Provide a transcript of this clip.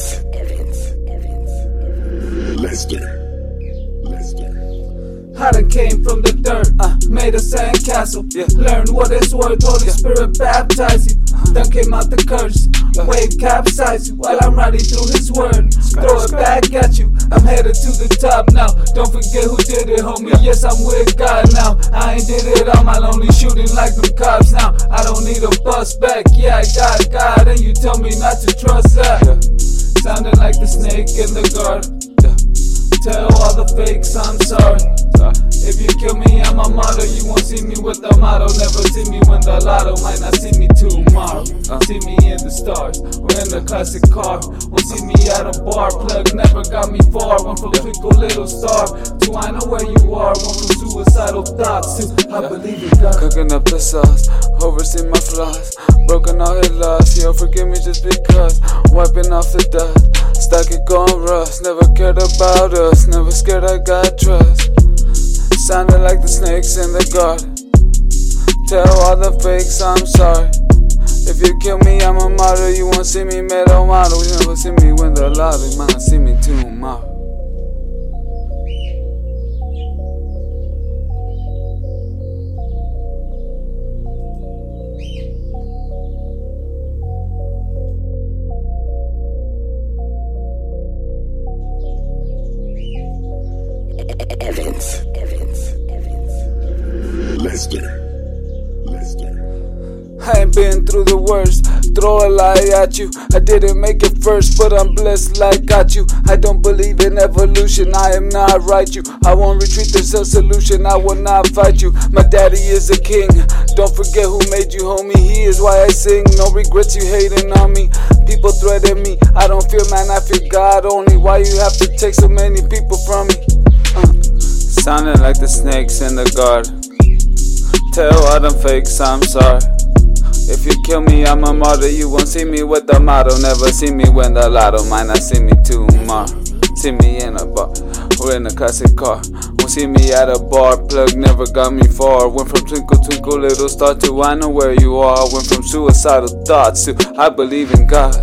Evans. Evans. Evans. Lester. Lester. I came from the dirt, uh, made a sandcastle. Yeah. Learned what it's worth, Holy Spirit baptize you. Then came out the curse, wave capsize you while I'm riding through His word. Throw it back at you. I'm headed to the top now. Don't forget who did it, homie. Yes, I'm with God now. I ain't did it on my lonely shooting like the cops now. I don't need a bus back. Yeah, I got God, and you tell me not to trust that. Sounding like the snake in the garden. Tell all the fakes I'm sorry. If you kill me, I'm a martyr. You won't see me with the motto. Never see me when the lotto might not see me tomorrow. Uh. See me in the stars or in the classic car. Won't see me at a bar. Plug never got me far. Went from twinkle little star to I know where you are. Went from suicidal thoughts to I believe in God. Cooking up the sauce, oversee my flaws. Broken all his laws, he'll forgive me just because. Wiping off the dust, stack it going rust. Never cared about us, never scared I got trust. Sounded like the snakes in the garden. Tell all the fakes I'm sorry. If you kill me, I'm a martyr. You won't see me metal model. You never see me win the lottery. Not see me tomorrow. Evans. Evans. Evans. Lester. I ain't been through the worst. Throw a lie at you. I didn't make it first, but I'm blessed like got you. I don't believe in evolution. I am not right. You. I won't retreat. There's a solution. I will not fight you. My daddy is a king. Don't forget who made you, homie. He is why I sing. No regrets. You hating on me. People threaten me. I don't fear man. I fear God only. Why you have to take so many people from me? Sounding like the snakes in the garden. Tell all them fakes I'm sorry. If you kill me, I'm a martyr. You won't see me with the motto. Never see me win the lotto. Might not see me tomorrow. See me in a bar or in a classic car. Won't see me at a bar. Plug never got me far. Went from twinkle twinkle little star to I know where you are. Went from suicidal thoughts to I believe in God.